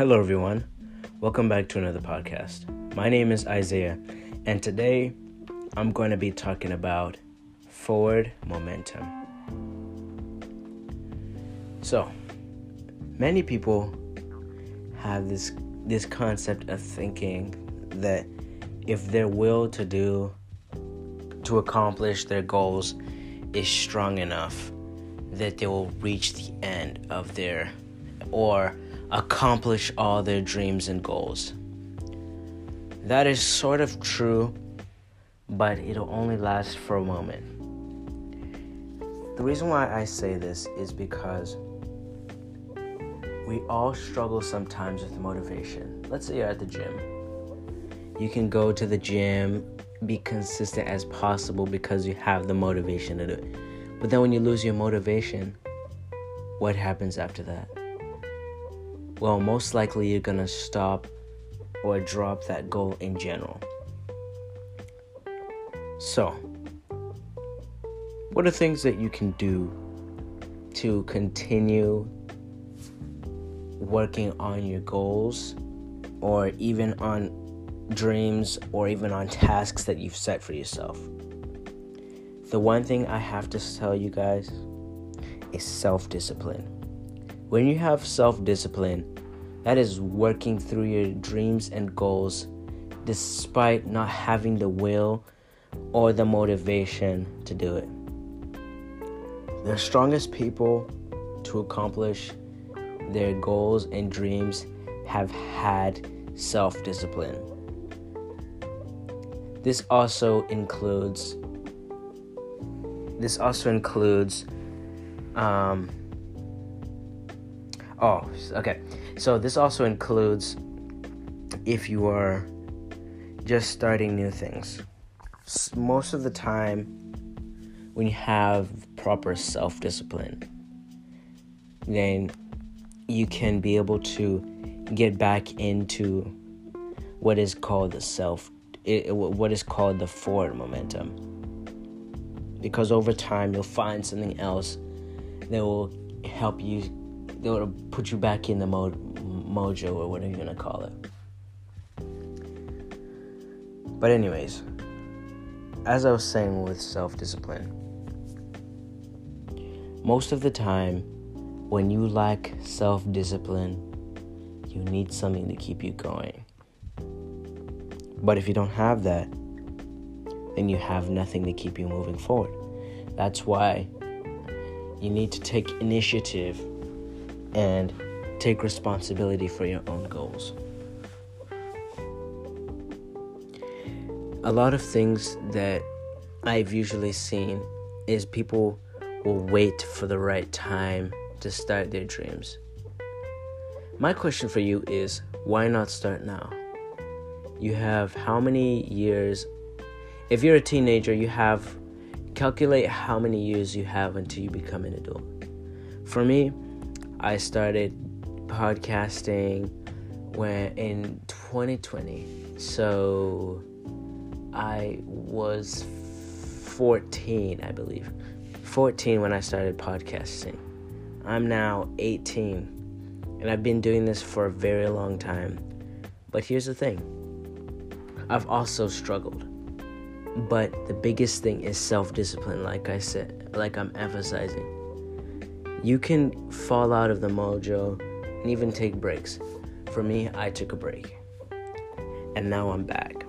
Hello, everyone. Welcome back to another podcast. My name is Isaiah, and today I'm going to be talking about forward momentum. So, many people have this this concept of thinking that if their will to do to accomplish their goals is strong enough that they will reach the end of their or accomplish all their dreams and goals. That is sort of true, but it'll only last for a moment. The reason why I say this is because we all struggle sometimes with motivation. Let's say you're at the gym. You can go to the gym, be consistent as possible because you have the motivation to do it. But then when you lose your motivation, what happens after that? Well, most likely you're gonna stop or drop that goal in general. So, what are things that you can do to continue working on your goals or even on dreams or even on tasks that you've set for yourself? The one thing I have to tell you guys is self discipline. When you have self discipline, that is working through your dreams and goals despite not having the will or the motivation to do it. The strongest people to accomplish their goals and dreams have had self discipline. This also includes this also includes um, Oh, okay. So this also includes if you are just starting new things. Most of the time, when you have proper self discipline, then you can be able to get back into what is called the self, what is called the forward momentum. Because over time, you'll find something else that will help you they would put you back in the mo- mojo or whatever you're gonna call it. But anyways, as I was saying with self-discipline, most of the time when you lack self-discipline, you need something to keep you going. But if you don't have that, then you have nothing to keep you moving forward. That's why you need to take initiative and take responsibility for your own goals. A lot of things that I've usually seen is people will wait for the right time to start their dreams. My question for you is why not start now? You have how many years? If you're a teenager, you have calculate how many years you have until you become an adult. For me, I started podcasting when in 2020. So I was 14, I believe. 14 when I started podcasting. I'm now 18 and I've been doing this for a very long time. But here's the thing. I've also struggled. But the biggest thing is self-discipline like I said, like I'm emphasizing you can fall out of the mojo and even take breaks. For me, I took a break. And now I'm back.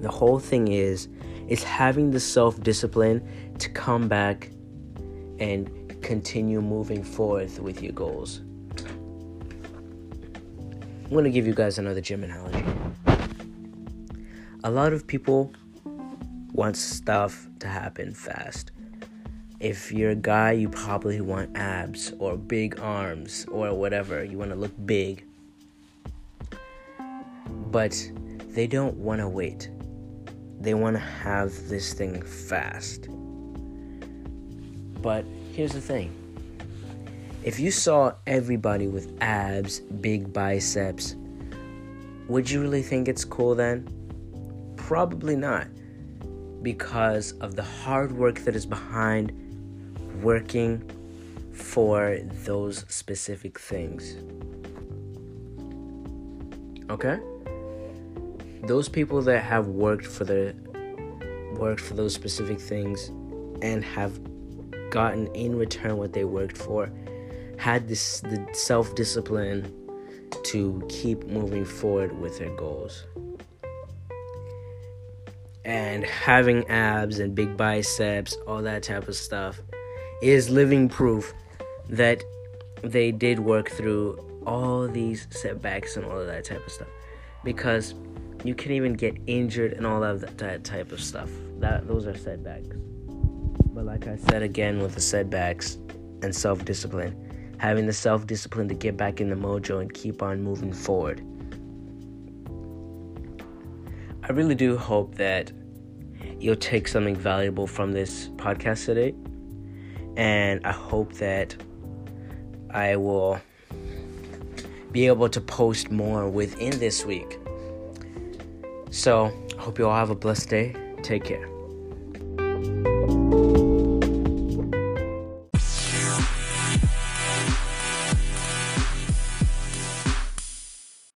The whole thing is is having the self-discipline to come back and continue moving forth with your goals. I'm going to give you guys another gym analogy. A lot of people want stuff to happen fast if you're a guy, you probably want abs or big arms or whatever. You want to look big. But they don't want to wait. They want to have this thing fast. But here's the thing if you saw everybody with abs, big biceps, would you really think it's cool then? Probably not. Because of the hard work that is behind working for those specific things. Okay? Those people that have worked for the worked for those specific things and have gotten in return what they worked for had this the self-discipline to keep moving forward with their goals and having abs and big biceps all that type of stuff is living proof that they did work through all these setbacks and all of that type of stuff. Because you can even get injured and all of that, that type of stuff. That those are setbacks. But like i said again with the setbacks and self-discipline having the self-discipline to get back in the mojo and keep on moving forward. I really do hope that you'll take something valuable from this podcast today and i hope that i will be able to post more within this week. So, I hope you all have a blessed day. Take care.